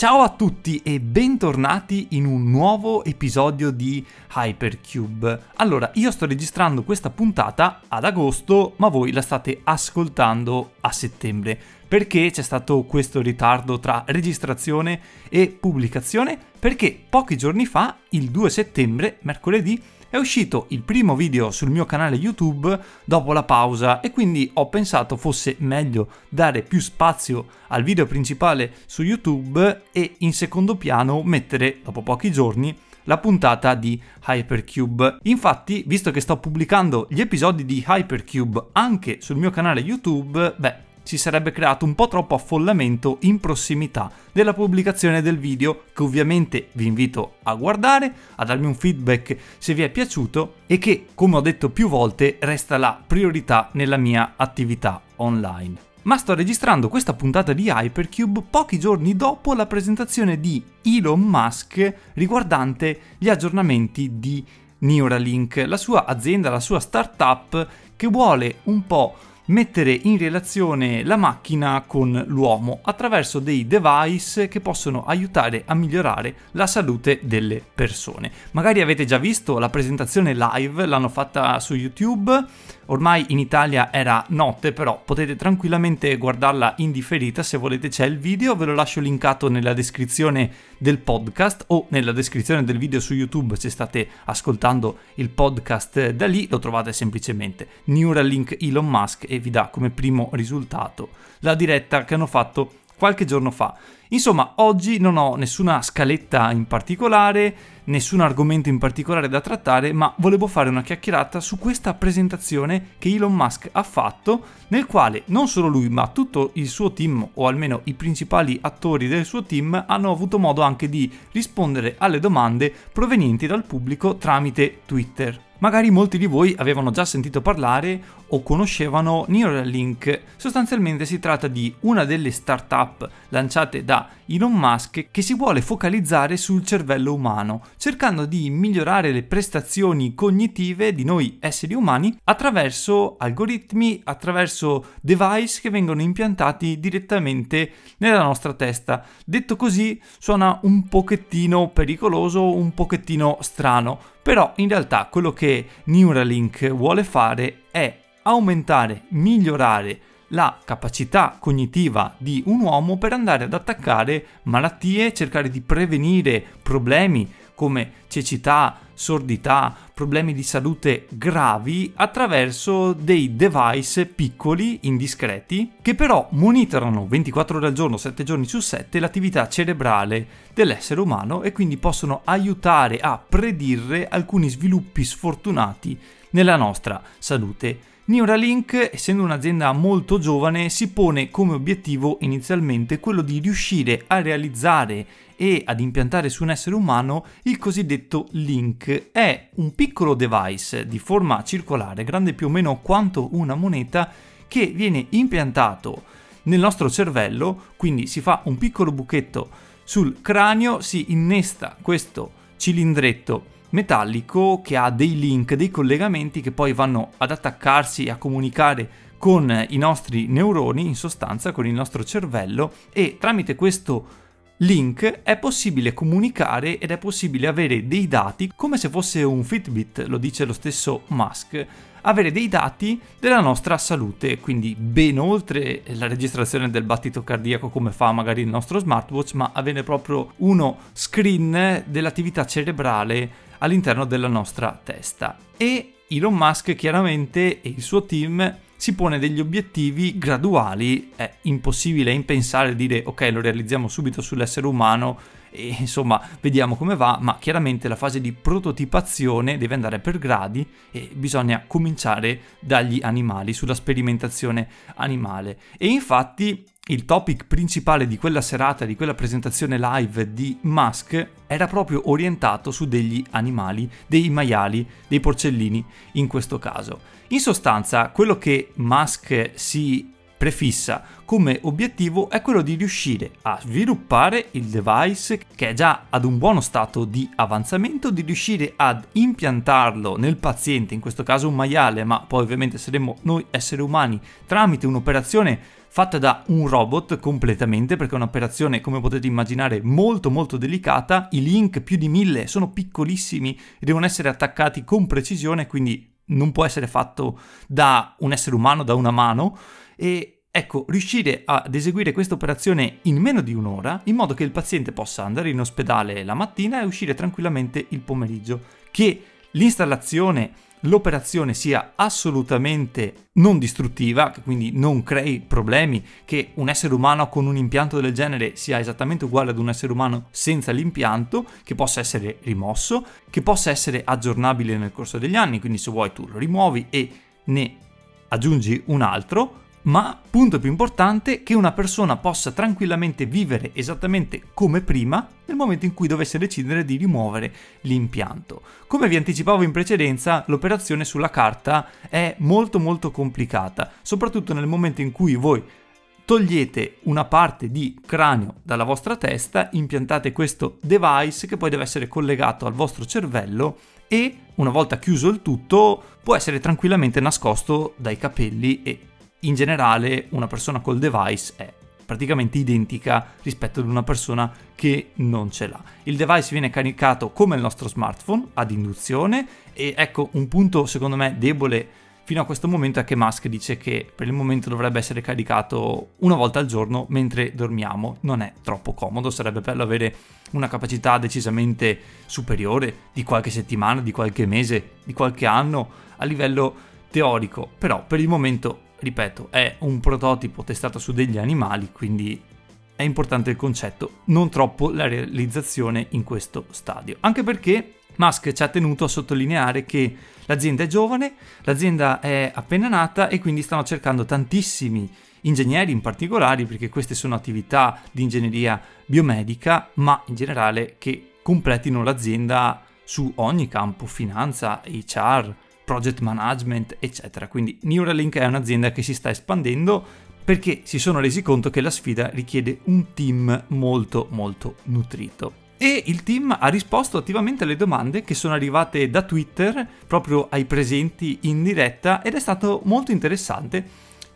Ciao a tutti e bentornati in un nuovo episodio di Hypercube. Allora, io sto registrando questa puntata ad agosto, ma voi la state ascoltando a settembre. Perché c'è stato questo ritardo tra registrazione e pubblicazione? Perché pochi giorni fa, il 2 settembre, mercoledì, è uscito il primo video sul mio canale YouTube dopo la pausa e quindi ho pensato fosse meglio dare più spazio al video principale su YouTube e in secondo piano mettere, dopo pochi giorni, la puntata di Hypercube. Infatti, visto che sto pubblicando gli episodi di Hypercube anche sul mio canale YouTube, beh, si sarebbe creato un po' troppo affollamento in prossimità della pubblicazione del video che ovviamente vi invito a guardare, a darmi un feedback se vi è piaciuto e che, come ho detto più volte, resta la priorità nella mia attività online. Ma sto registrando questa puntata di Hypercube pochi giorni dopo la presentazione di Elon Musk riguardante gli aggiornamenti di Neuralink, la sua azienda, la sua startup che vuole un po' mettere in relazione la macchina con l'uomo attraverso dei device che possono aiutare a migliorare la salute delle persone. Magari avete già visto la presentazione live, l'hanno fatta su YouTube, ormai in Italia era notte, però potete tranquillamente guardarla in differita se volete c'è il video, ve lo lascio linkato nella descrizione del podcast o nella descrizione del video su YouTube se state ascoltando il podcast da lì, lo trovate semplicemente Neuralink Elon Musk e vi dà come primo risultato la diretta che hanno fatto qualche giorno fa. Insomma, oggi non ho nessuna scaletta in particolare, nessun argomento in particolare da trattare, ma volevo fare una chiacchierata su questa presentazione che Elon Musk ha fatto, nel quale non solo lui, ma tutto il suo team, o almeno i principali attori del suo team, hanno avuto modo anche di rispondere alle domande provenienti dal pubblico tramite Twitter. Magari molti di voi avevano già sentito parlare o conoscevano Neuralink. Sostanzialmente si tratta di una delle start-up lanciate da Elon Musk che si vuole focalizzare sul cervello umano, cercando di migliorare le prestazioni cognitive di noi esseri umani attraverso algoritmi, attraverso device che vengono impiantati direttamente nella nostra testa. Detto così suona un pochettino pericoloso, un pochettino strano, però in realtà quello che Neuralink vuole fare è aumentare, migliorare la capacità cognitiva di un uomo per andare ad attaccare malattie, cercare di prevenire problemi come cecità, sordità, problemi di salute gravi attraverso dei device piccoli, indiscreti, che però monitorano 24 ore al giorno, 7 giorni su 7 l'attività cerebrale dell'essere umano e quindi possono aiutare a predire alcuni sviluppi sfortunati nella nostra salute Neuralink, essendo un'azienda molto giovane, si pone come obiettivo inizialmente quello di riuscire a realizzare e ad impiantare su un essere umano il cosiddetto Link. È un piccolo device di forma circolare, grande più o meno quanto una moneta, che viene impiantato nel nostro cervello, quindi si fa un piccolo buchetto sul cranio, si innesta questo cilindretto metallico che ha dei link, dei collegamenti che poi vanno ad attaccarsi e a comunicare con i nostri neuroni, in sostanza con il nostro cervello e tramite questo link è possibile comunicare ed è possibile avere dei dati come se fosse un Fitbit, lo dice lo stesso Musk, avere dei dati della nostra salute, quindi ben oltre la registrazione del battito cardiaco come fa magari il nostro smartwatch, ma avere proprio uno screen dell'attività cerebrale all'interno della nostra testa. E Elon Musk chiaramente e il suo team si pone degli obiettivi graduali, è impossibile impensare dire ok lo realizziamo subito sull'essere umano e insomma vediamo come va, ma chiaramente la fase di prototipazione deve andare per gradi e bisogna cominciare dagli animali, sulla sperimentazione animale. E infatti il topic principale di quella serata, di quella presentazione live di Musk, era proprio orientato su degli animali, dei maiali, dei porcellini in questo caso. In sostanza, quello che Musk si prefissa come obiettivo è quello di riuscire a sviluppare il device che è già ad un buono stato di avanzamento, di riuscire ad impiantarlo nel paziente, in questo caso un maiale, ma poi ovviamente saremo noi esseri umani, tramite un'operazione fatta da un robot completamente perché è un'operazione come potete immaginare molto molto delicata, i link più di mille sono piccolissimi e devono essere attaccati con precisione quindi non può essere fatto da un essere umano, da una mano. E Ecco, riuscire ad eseguire questa operazione in meno di un'ora, in modo che il paziente possa andare in ospedale la mattina e uscire tranquillamente il pomeriggio, che l'installazione l'operazione sia assolutamente non distruttiva, che quindi non crei problemi, che un essere umano con un impianto del genere sia esattamente uguale ad un essere umano senza l'impianto, che possa essere rimosso, che possa essere aggiornabile nel corso degli anni, quindi se vuoi tu lo rimuovi e ne aggiungi un altro, ma punto più importante che una persona possa tranquillamente vivere esattamente come prima nel momento in cui dovesse decidere di rimuovere l'impianto. Come vi anticipavo in precedenza, l'operazione sulla carta è molto molto complicata, soprattutto nel momento in cui voi togliete una parte di cranio dalla vostra testa, impiantate questo device che poi deve essere collegato al vostro cervello e una volta chiuso il tutto può essere tranquillamente nascosto dai capelli e in generale una persona col device è praticamente identica rispetto ad una persona che non ce l'ha. Il device viene caricato come il nostro smartphone ad induzione e ecco un punto secondo me debole fino a questo momento è che Musk dice che per il momento dovrebbe essere caricato una volta al giorno mentre dormiamo. Non è troppo comodo, sarebbe bello avere una capacità decisamente superiore di qualche settimana, di qualche mese, di qualche anno a livello teorico, però per il momento ripeto, è un prototipo testato su degli animali, quindi è importante il concetto, non troppo la realizzazione in questo stadio. Anche perché Musk ci ha tenuto a sottolineare che l'azienda è giovane, l'azienda è appena nata e quindi stanno cercando tantissimi ingegneri in particolare, perché queste sono attività di ingegneria biomedica, ma in generale che completino l'azienda su ogni campo, finanza, HR, project management, eccetera. Quindi Neuralink è un'azienda che si sta espandendo perché si sono resi conto che la sfida richiede un team molto molto nutrito. E il team ha risposto attivamente alle domande che sono arrivate da Twitter proprio ai presenti in diretta ed è stato molto interessante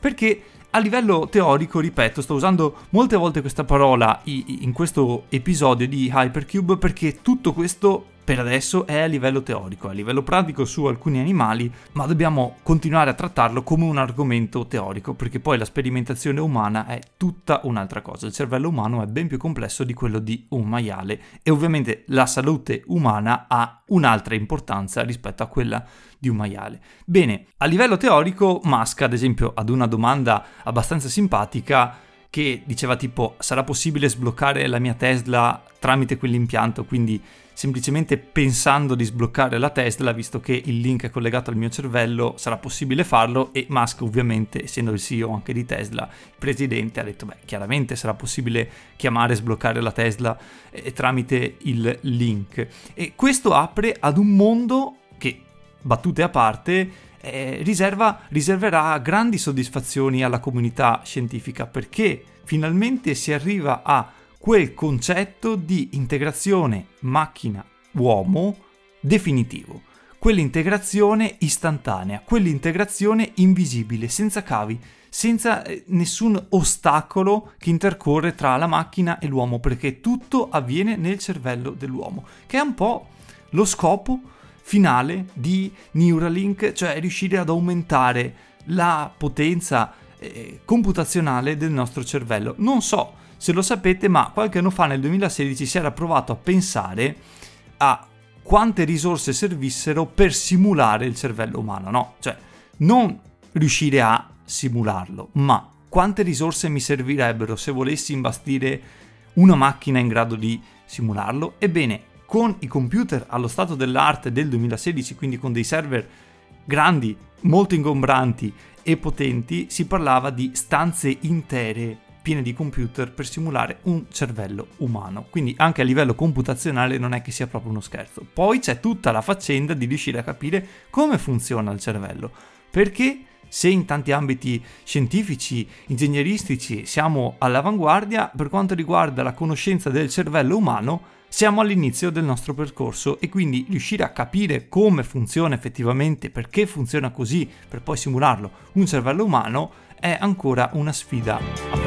perché a livello teorico, ripeto, sto usando molte volte questa parola in questo episodio di Hypercube perché tutto questo per adesso è a livello teorico, a livello pratico su alcuni animali, ma dobbiamo continuare a trattarlo come un argomento teorico, perché poi la sperimentazione umana è tutta un'altra cosa. Il cervello umano è ben più complesso di quello di un maiale e ovviamente la salute umana ha un'altra importanza rispetto a quella di un maiale. Bene, a livello teorico, Musk, ad esempio, ad una domanda abbastanza simpatica, che diceva tipo sarà possibile sbloccare la mia Tesla tramite quell'impianto, quindi semplicemente pensando di sbloccare la Tesla, visto che il link è collegato al mio cervello, sarà possibile farlo e Musk ovviamente, essendo il CEO anche di Tesla, il presidente ha detto, beh, chiaramente sarà possibile chiamare e sbloccare la Tesla eh, tramite il link. E questo apre ad un mondo che, battute a parte, eh, riserva, riserverà grandi soddisfazioni alla comunità scientifica perché finalmente si arriva a quel concetto di integrazione macchina-uomo definitivo, quell'integrazione istantanea, quell'integrazione invisibile, senza cavi, senza eh, nessun ostacolo che intercorre tra la macchina e l'uomo, perché tutto avviene nel cervello dell'uomo, che è un po' lo scopo finale di Neuralink, cioè riuscire ad aumentare la potenza eh, computazionale del nostro cervello. Non so se lo sapete, ma qualche anno fa, nel 2016, si era provato a pensare a quante risorse servissero per simulare il cervello umano, no? Cioè, non riuscire a simularlo, ma quante risorse mi servirebbero se volessi imbastire una macchina in grado di simularlo? Ebbene, con i computer allo stato dell'arte del 2016, quindi con dei server grandi, molto ingombranti e potenti, si parlava di stanze intere piene di computer per simulare un cervello umano. Quindi anche a livello computazionale non è che sia proprio uno scherzo. Poi c'è tutta la faccenda di riuscire a capire come funziona il cervello. Perché se in tanti ambiti scientifici, ingegneristici siamo all'avanguardia, per quanto riguarda la conoscenza del cervello umano, siamo all'inizio del nostro percorso e quindi riuscire a capire come funziona effettivamente, perché funziona così, per poi simularlo un cervello umano, è ancora una sfida aperta.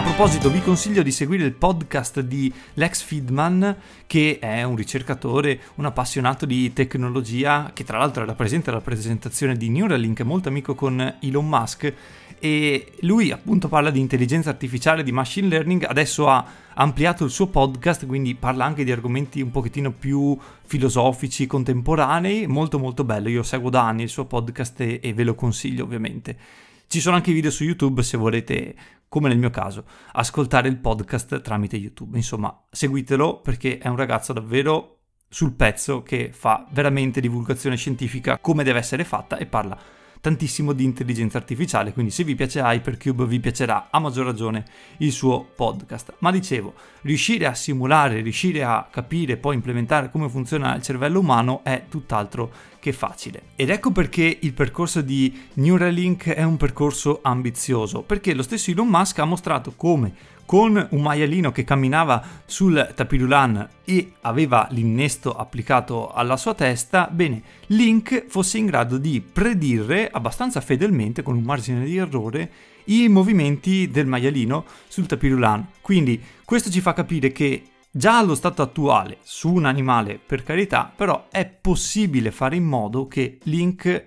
A proposito, vi consiglio di seguire il podcast di Lex Friedman, che è un ricercatore, un appassionato di tecnologia, che tra l'altro era presente alla presentazione di Neuralink, molto amico con Elon Musk, e lui appunto parla di intelligenza artificiale, di machine learning, adesso ha ampliato il suo podcast, quindi parla anche di argomenti un pochettino più filosofici, contemporanei, molto molto bello, io seguo da anni il suo podcast e, e ve lo consiglio ovviamente. Ci sono anche video su YouTube se volete come nel mio caso, ascoltare il podcast tramite YouTube. Insomma, seguitelo perché è un ragazzo davvero sul pezzo che fa veramente divulgazione scientifica come deve essere fatta e parla tantissimo di intelligenza artificiale, quindi se vi piace Hypercube vi piacerà a maggior ragione il suo podcast. Ma dicevo, riuscire a simulare, riuscire a capire poi implementare come funziona il cervello umano è tutt'altro che facile. Ed ecco perché il percorso di Neuralink è un percorso ambizioso, perché lo stesso Elon Musk ha mostrato come con un maialino che camminava sul tapirulan e aveva l'innesto applicato alla sua testa, bene, Link fosse in grado di predire abbastanza fedelmente, con un margine di errore, i movimenti del maialino sul tapirulan. Quindi questo ci fa capire che Già allo stato attuale, su un animale per carità, però è possibile fare in modo che Link,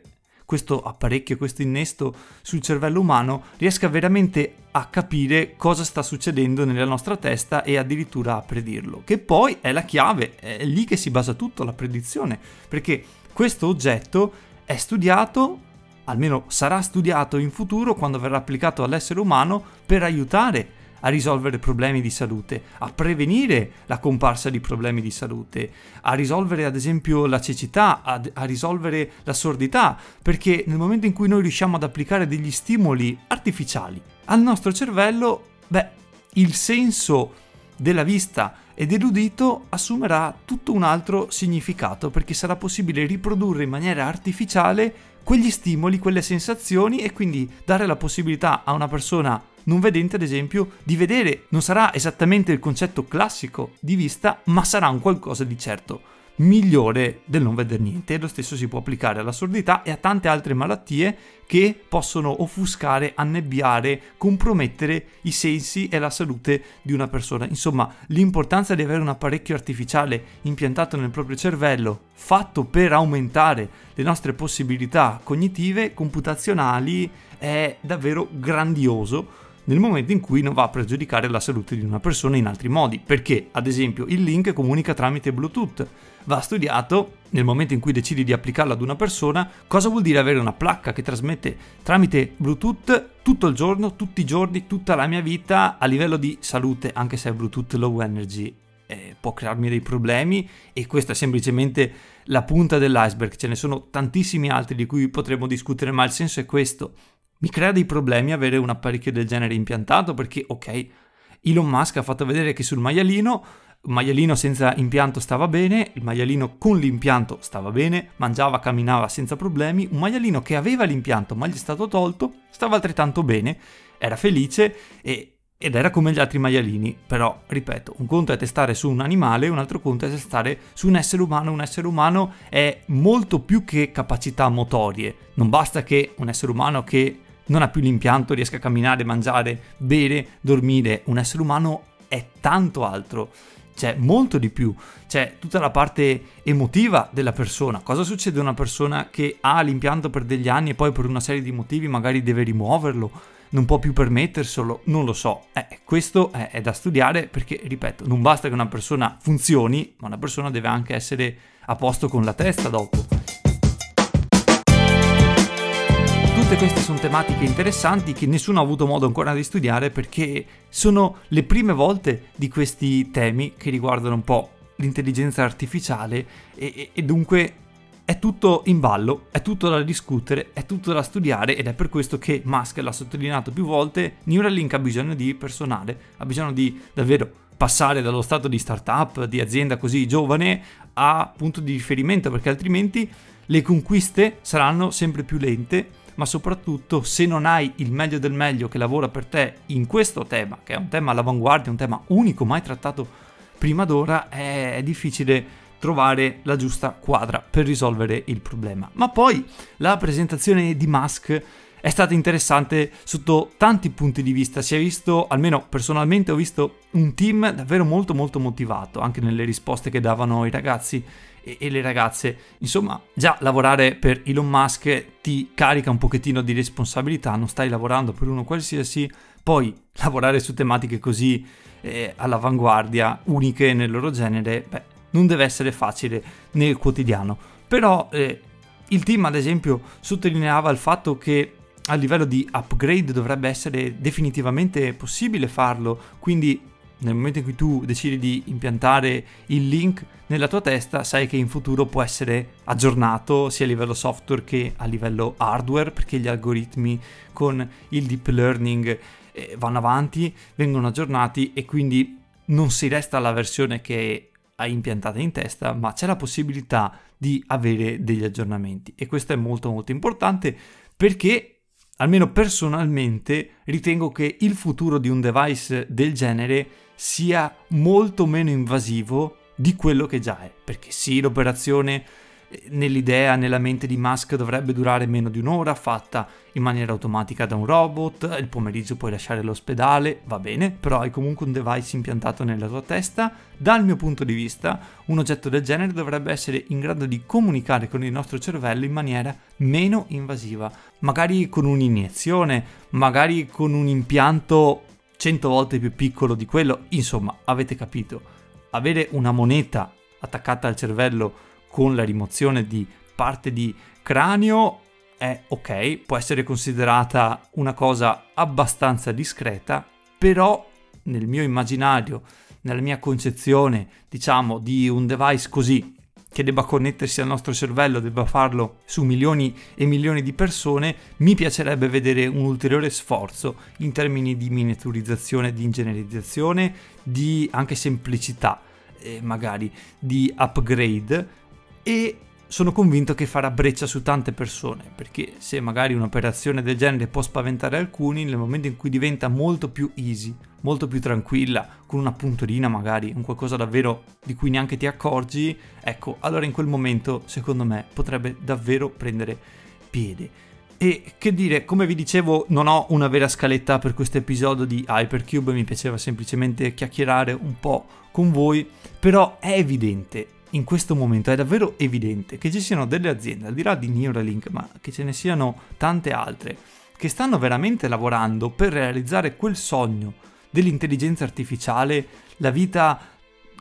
questo apparecchio, questo innesto sul cervello umano, riesca veramente a capire cosa sta succedendo nella nostra testa e addirittura a predirlo. Che poi è la chiave, è lì che si basa tutto, la predizione, perché questo oggetto è studiato almeno sarà studiato in futuro quando verrà applicato all'essere umano per aiutare a risolvere problemi di salute, a prevenire la comparsa di problemi di salute, a risolvere ad esempio la cecità, a, a risolvere la sordità, perché nel momento in cui noi riusciamo ad applicare degli stimoli artificiali al nostro cervello, beh, il senso della vista e dell'udito assumerà tutto un altro significato perché sarà possibile riprodurre in maniera artificiale quegli stimoli, quelle sensazioni e quindi dare la possibilità a una persona non vedente, ad esempio, di vedere. Non sarà esattamente il concetto classico di vista, ma sarà un qualcosa di certo migliore del non vedere niente e lo stesso si può applicare alla sordità e a tante altre malattie che possono offuscare, annebbiare, compromettere i sensi e la salute di una persona. Insomma, l'importanza di avere un apparecchio artificiale impiantato nel proprio cervello, fatto per aumentare le nostre possibilità cognitive, computazionali, è davvero grandioso nel momento in cui non va a pregiudicare la salute di una persona in altri modi, perché ad esempio il link comunica tramite Bluetooth. Va studiato nel momento in cui decidi di applicarlo ad una persona cosa vuol dire avere una placca che trasmette tramite Bluetooth tutto il giorno, tutti i giorni, tutta la mia vita a livello di salute, anche se è Bluetooth low energy. Eh, può crearmi dei problemi e questa è semplicemente la punta dell'iceberg, ce ne sono tantissimi altri di cui potremmo discutere, ma il senso è questo mi crea dei problemi avere un apparecchio del genere impiantato perché, ok, Elon Musk ha fatto vedere che sul maialino, il maialino senza impianto stava bene, il maialino con l'impianto stava bene, mangiava, camminava senza problemi, un maialino che aveva l'impianto ma gli è stato tolto stava altrettanto bene, era felice e, ed era come gli altri maialini, però ripeto, un conto è testare su un animale, un altro conto è testare su un essere umano, un essere umano è molto più che capacità motorie, non basta che un essere umano che non ha più l'impianto, riesca a camminare, mangiare, bere, dormire. Un essere umano è tanto altro, c'è molto di più, c'è tutta la parte emotiva della persona. Cosa succede a una persona che ha l'impianto per degli anni e poi per una serie di motivi magari deve rimuoverlo? Non può più permetterselo, non lo so. Eh, questo è, è da studiare perché, ripeto, non basta che una persona funzioni, ma una persona deve anche essere a posto con la testa dopo. Tutte queste sono tematiche interessanti che nessuno ha avuto modo ancora di studiare perché sono le prime volte di questi temi che riguardano un po' l'intelligenza artificiale e, e dunque è tutto in ballo, è tutto da discutere, è tutto da studiare ed è per questo che Musk l'ha sottolineato più volte, Neuralink ha bisogno di personale, ha bisogno di davvero passare dallo stato di startup, di azienda così giovane a punto di riferimento perché altrimenti le conquiste saranno sempre più lente ma soprattutto se non hai il meglio del meglio che lavora per te in questo tema, che è un tema all'avanguardia, un tema unico mai trattato prima d'ora, è difficile trovare la giusta quadra per risolvere il problema. Ma poi la presentazione di Musk è stata interessante sotto tanti punti di vista. Si è visto, almeno personalmente ho visto un team davvero molto molto motivato, anche nelle risposte che davano i ragazzi e, e le ragazze. Insomma, già lavorare per Elon Musk ti carica un pochettino di responsabilità, non stai lavorando per uno qualsiasi, poi lavorare su tematiche così eh, all'avanguardia, uniche nel loro genere, beh, non deve essere facile nel quotidiano. Però eh, il team, ad esempio, sottolineava il fatto che a livello di upgrade dovrebbe essere definitivamente possibile farlo, quindi nel momento in cui tu decidi di impiantare il link nella tua testa, sai che in futuro può essere aggiornato sia a livello software che a livello hardware, perché gli algoritmi con il deep learning eh, vanno avanti, vengono aggiornati e quindi non si resta alla versione che hai impiantata in testa, ma c'è la possibilità di avere degli aggiornamenti. E questo è molto molto importante perché almeno personalmente ritengo che il futuro di un device del genere sia molto meno invasivo di quello che già è. Perché sì, l'operazione nell'idea, nella mente di Musk dovrebbe durare meno di un'ora, fatta in maniera automatica da un robot, il pomeriggio puoi lasciare l'ospedale, va bene, però hai comunque un device impiantato nella tua testa. Dal mio punto di vista, un oggetto del genere dovrebbe essere in grado di comunicare con il nostro cervello in maniera meno invasiva, magari con un'iniezione, magari con un impianto 100 volte più piccolo di quello, insomma, avete capito. Avere una moneta attaccata al cervello con la rimozione di parte di cranio è ok, può essere considerata una cosa abbastanza discreta, però nel mio immaginario, nella mia concezione, diciamo, di un device così che debba connettersi al nostro cervello, debba farlo su milioni e milioni di persone, mi piacerebbe vedere un ulteriore sforzo in termini di miniaturizzazione, di ingegnerizzazione, di anche semplicità, eh, magari di upgrade e sono convinto che farà breccia su tante persone, perché se magari un'operazione del genere può spaventare alcuni, nel momento in cui diventa molto più easy, molto più tranquilla, con una puntorina magari, un qualcosa davvero di cui neanche ti accorgi, ecco, allora in quel momento secondo me potrebbe davvero prendere piede. E che dire, come vi dicevo, non ho una vera scaletta per questo episodio di Hypercube, mi piaceva semplicemente chiacchierare un po' con voi, però è evidente in questo momento è davvero evidente che ci siano delle aziende, al di là di Neuralink, ma che ce ne siano tante altre, che stanno veramente lavorando per realizzare quel sogno dell'intelligenza artificiale, la vita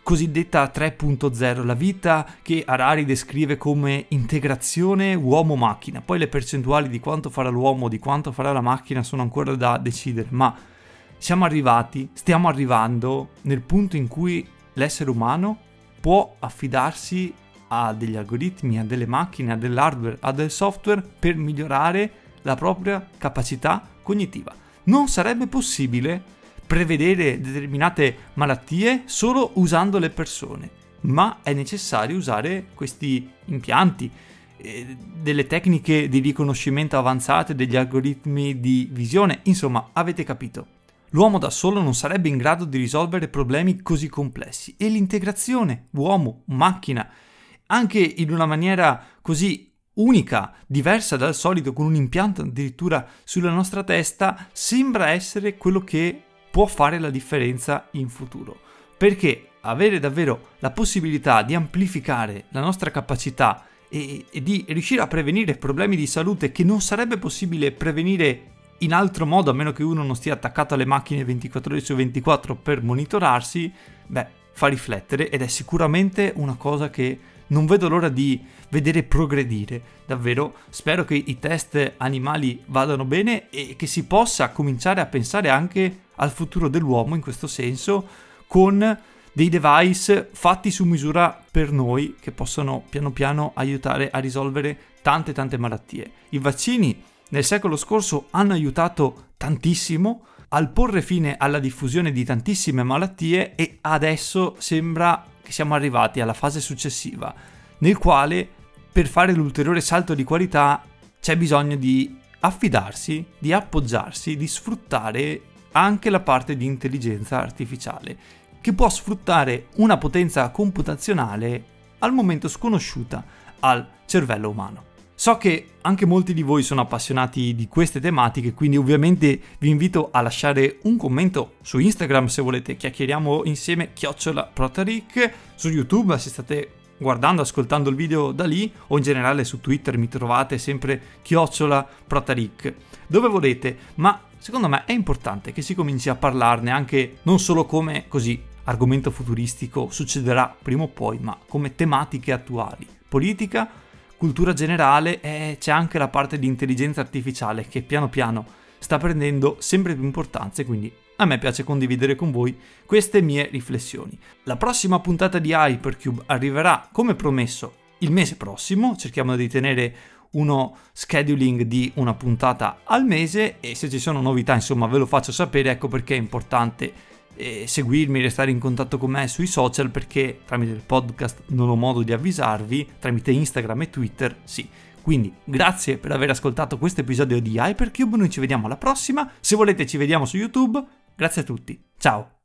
cosiddetta 3.0, la vita che Harari descrive come integrazione uomo-macchina. Poi le percentuali di quanto farà l'uomo, di quanto farà la macchina sono ancora da decidere, ma siamo arrivati, stiamo arrivando nel punto in cui l'essere umano può affidarsi a degli algoritmi, a delle macchine, a dell'hardware, a del software per migliorare la propria capacità cognitiva. Non sarebbe possibile prevedere determinate malattie solo usando le persone, ma è necessario usare questi impianti, eh, delle tecniche di riconoscimento avanzate, degli algoritmi di visione, insomma, avete capito. L'uomo da solo non sarebbe in grado di risolvere problemi così complessi e l'integrazione uomo-macchina, anche in una maniera così unica, diversa dal solito, con un impianto addirittura sulla nostra testa, sembra essere quello che può fare la differenza in futuro. Perché avere davvero la possibilità di amplificare la nostra capacità e, e, di riuscire a prevenire problemi di salute che non sarebbe possibile prevenire in altro modo, a meno che uno non stia attaccato alle macchine 24 ore su 24 per monitorarsi, beh, fa riflettere ed è sicuramente una cosa che non vedo l'ora di vedere progredire. Davvero, spero che i test animali vadano bene e che si possa cominciare a pensare anche al futuro dell'uomo in questo senso con dei device fatti su misura per noi che possono piano piano aiutare a risolvere tante tante malattie. I vaccini nel secolo scorso hanno aiutato tantissimo al porre fine alla diffusione di tantissime malattie e adesso sembra che siamo arrivati alla fase successiva, nel quale per fare l'ulteriore salto di qualità c'è bisogno di affidarsi, di appoggiarsi, di sfruttare anche la parte di intelligenza artificiale, che può sfruttare una potenza computazionale al momento sconosciuta al cervello umano. So che anche molti di voi sono appassionati di queste tematiche, quindi ovviamente vi invito a lasciare un commento su Instagram se volete. Chiacchieriamo insieme chiocciola Protaric, su YouTube se state guardando, ascoltando il video da lì o in generale su Twitter mi trovate sempre chiocciola Protaric, dove volete, ma secondo me è importante che si cominci a parlarne anche non solo come così argomento futuristico succederà prima o poi, ma come tematiche attuali, politica, cultura generale e c'è anche la parte di intelligenza artificiale che piano piano sta prendendo sempre più importanza e quindi a me piace condividere con voi queste mie riflessioni. La prossima puntata di Hypercube arriverà come promesso il mese prossimo, cerchiamo di tenere uno scheduling di una puntata al mese e se ci sono novità insomma ve lo faccio sapere, ecco perché è importante eh, seguirmi, restare in contatto con me sui social perché tramite il podcast non ho modo di avvisarvi, tramite Instagram e Twitter sì. Quindi grazie per aver ascoltato questo episodio di Hypercube, noi ci vediamo alla prossima, se volete ci vediamo su YouTube, grazie a tutti, ciao!